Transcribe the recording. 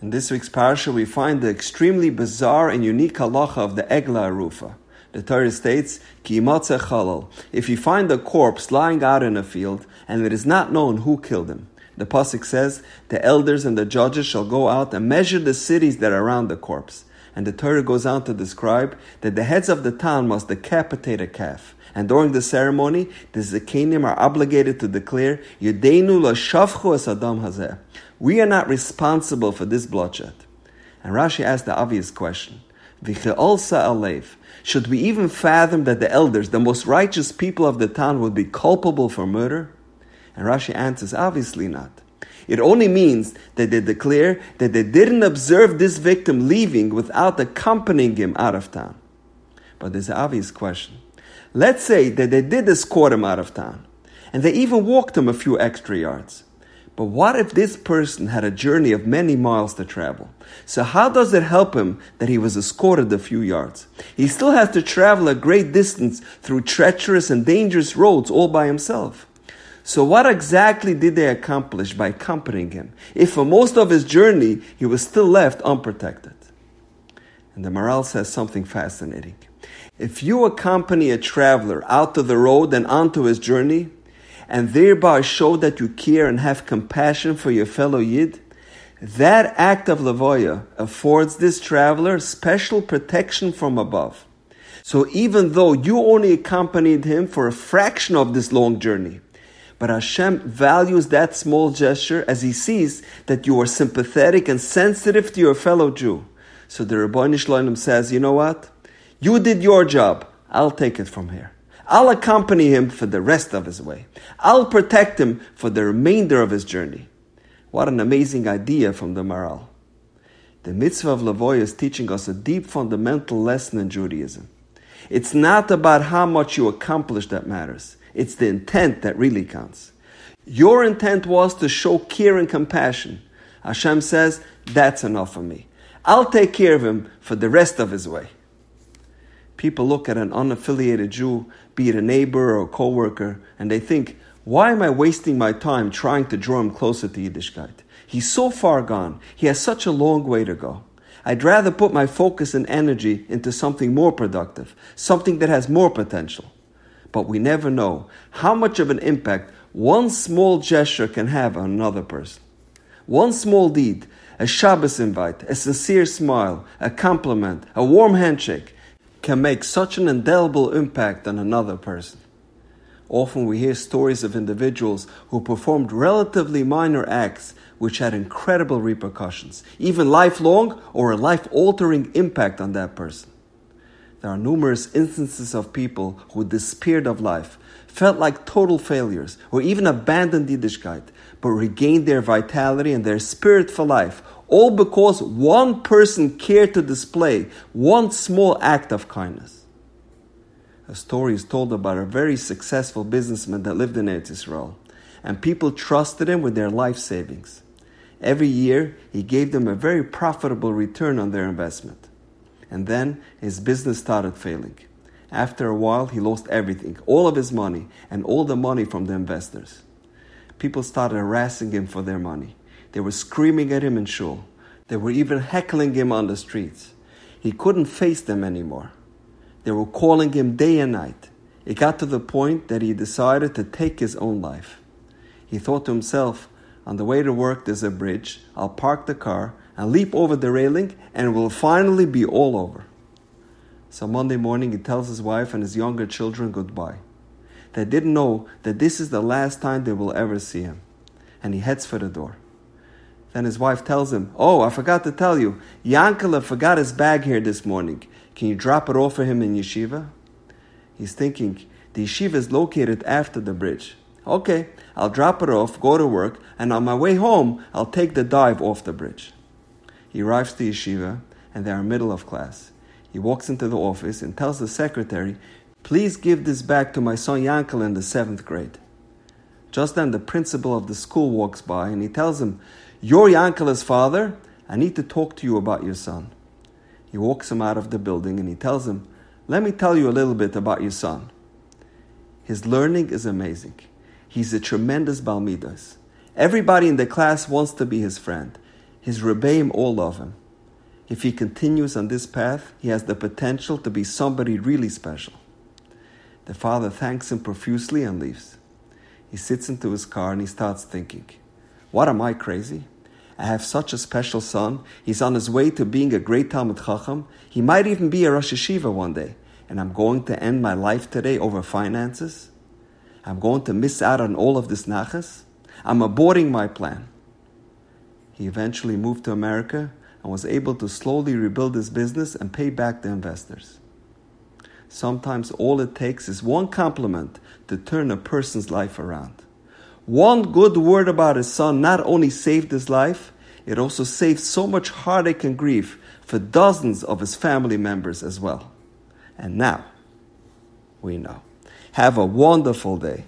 In this week's parsha, we find the extremely bizarre and unique halacha of the Egla Arufa. The Torah states, Ki chalal. If you find a corpse lying out in a field, and it is not known who killed him, the pasuk says, the elders and the judges shall go out and measure the cities that are around the corpse. And the Torah goes on to describe that the heads of the town must decapitate a calf. And during the ceremony, the Zakanim are obligated to declare, Yedeinu la shavchu es adam hazeh. We are not responsible for this bloodshed. And Rashi asked the obvious question. Should we even fathom that the elders, the most righteous people of the town, would be culpable for murder? And Rashi answers, obviously not. It only means that they declare that they didn't observe this victim leaving without accompanying him out of town. But there's an obvious question. Let's say that they did escort him out of town, and they even walked him a few extra yards. But what if this person had a journey of many miles to travel? So how does it help him that he was escorted a few yards? He still has to travel a great distance through treacherous and dangerous roads all by himself. So what exactly did they accomplish by accompanying him, if for most of his journey he was still left unprotected? And the Maharal says something fascinating. If you accompany a traveler out to the road and onto his journey, and thereby show that you care and have compassion for your fellow Yid, that act of Lavoya affords this traveler special protection from above. So even though you only accompanied him for a fraction of this long journey, but Hashem values that small gesture as He sees that you are sympathetic and sensitive to your fellow Jew. So the Ribbono Shel says, you know what? You did your job. I'll take it from here. I'll accompany him for the rest of his way. I'll protect him for the remainder of his journey. What an amazing idea from the Maharal. The mitzvah of Lavoy is teaching us a deep fundamental lesson in Judaism. It's not about how much you accomplish that matters. It's the intent that really counts. Your intent was to show care and compassion. Hashem says, that's enough for me. I'll take care of him for the rest of his way. People look at an unaffiliated Jew be it a neighbor or a coworker, and they think, why am I wasting my time trying to draw him closer to Yiddishkeit? He's so far gone. He has such a long way to go. I'd rather put my focus and energy into something more productive, something that has more potential. But we never know how much of an impact one small gesture can have on another person. One small deed, a Shabbos invite, a sincere smile, a compliment, a warm handshake, can make such an indelible impact on another person. Often we hear stories of individuals who performed relatively minor acts which had incredible repercussions, even lifelong or a life altering impact on that person. There are numerous instances of people who despaired of life, felt like total failures, or even abandoned Yiddishkeit, but regained their vitality and their spirit for life, all because one person cared to display one small act of kindness. A story is told about a very successful businessman that lived in Eretz Israel, and people trusted him with their life savings. Every year, he gave them a very profitable return on their investment. And then his business started failing. After a while, he lost everything all of his money and all the money from the investors. People started harassing him for their money. They were screaming at him in shul. They were even heckling him on the streets. He couldn't face them anymore. They were calling him day and night. It got to the point that he decided to take his own life. He thought to himself, on the way to work there's a bridge. I'll park the car and leap over the railing and it will finally be all over. So Monday morning he tells his wife and his younger children goodbye. They didn't know that this is the last time they will ever see him. And he heads for the door. Then his wife tells him, Oh, I forgot to tell you, Yankele forgot his bag here this morning. Can you drop it off for him in yeshiva? He's thinking, the yeshiva is located after the bridge. Okay, I'll drop it off, go to work, and on my way home, I'll take the dive off the bridge. He arrives to yeshiva, and they are middle of class. He walks into the office and tells the secretary, Please give this bag to my son Yankele in the seventh grade. Just then, the principal of the school walks by and he tells him, you're Yankele's father. I need to talk to you about your son. He walks him out of the building and he tells him, Let me tell you a little bit about your son. His learning is amazing. He's a tremendous Balmidas. Everybody in the class wants to be his friend. His Rebbeim all love him. If he continues on this path, he has the potential to be somebody really special. The father thanks him profusely and leaves. He sits into his car and he starts thinking, What am I crazy? I have such a special son. He's on his way to being a great Talmid Chacham. He might even be a Rosh Yeshiva one day. And I'm going to end my life today over finances? I'm going to miss out on all of this nachas? I'm aborting my plan. He eventually moved to America and was able to slowly rebuild his business and pay back the investors. Sometimes all it takes is one compliment to turn a person's life around. One good word about his son not only saved his life, it also saved so much heartache and grief for dozens of his family members as well. And now, we know. Have a wonderful day.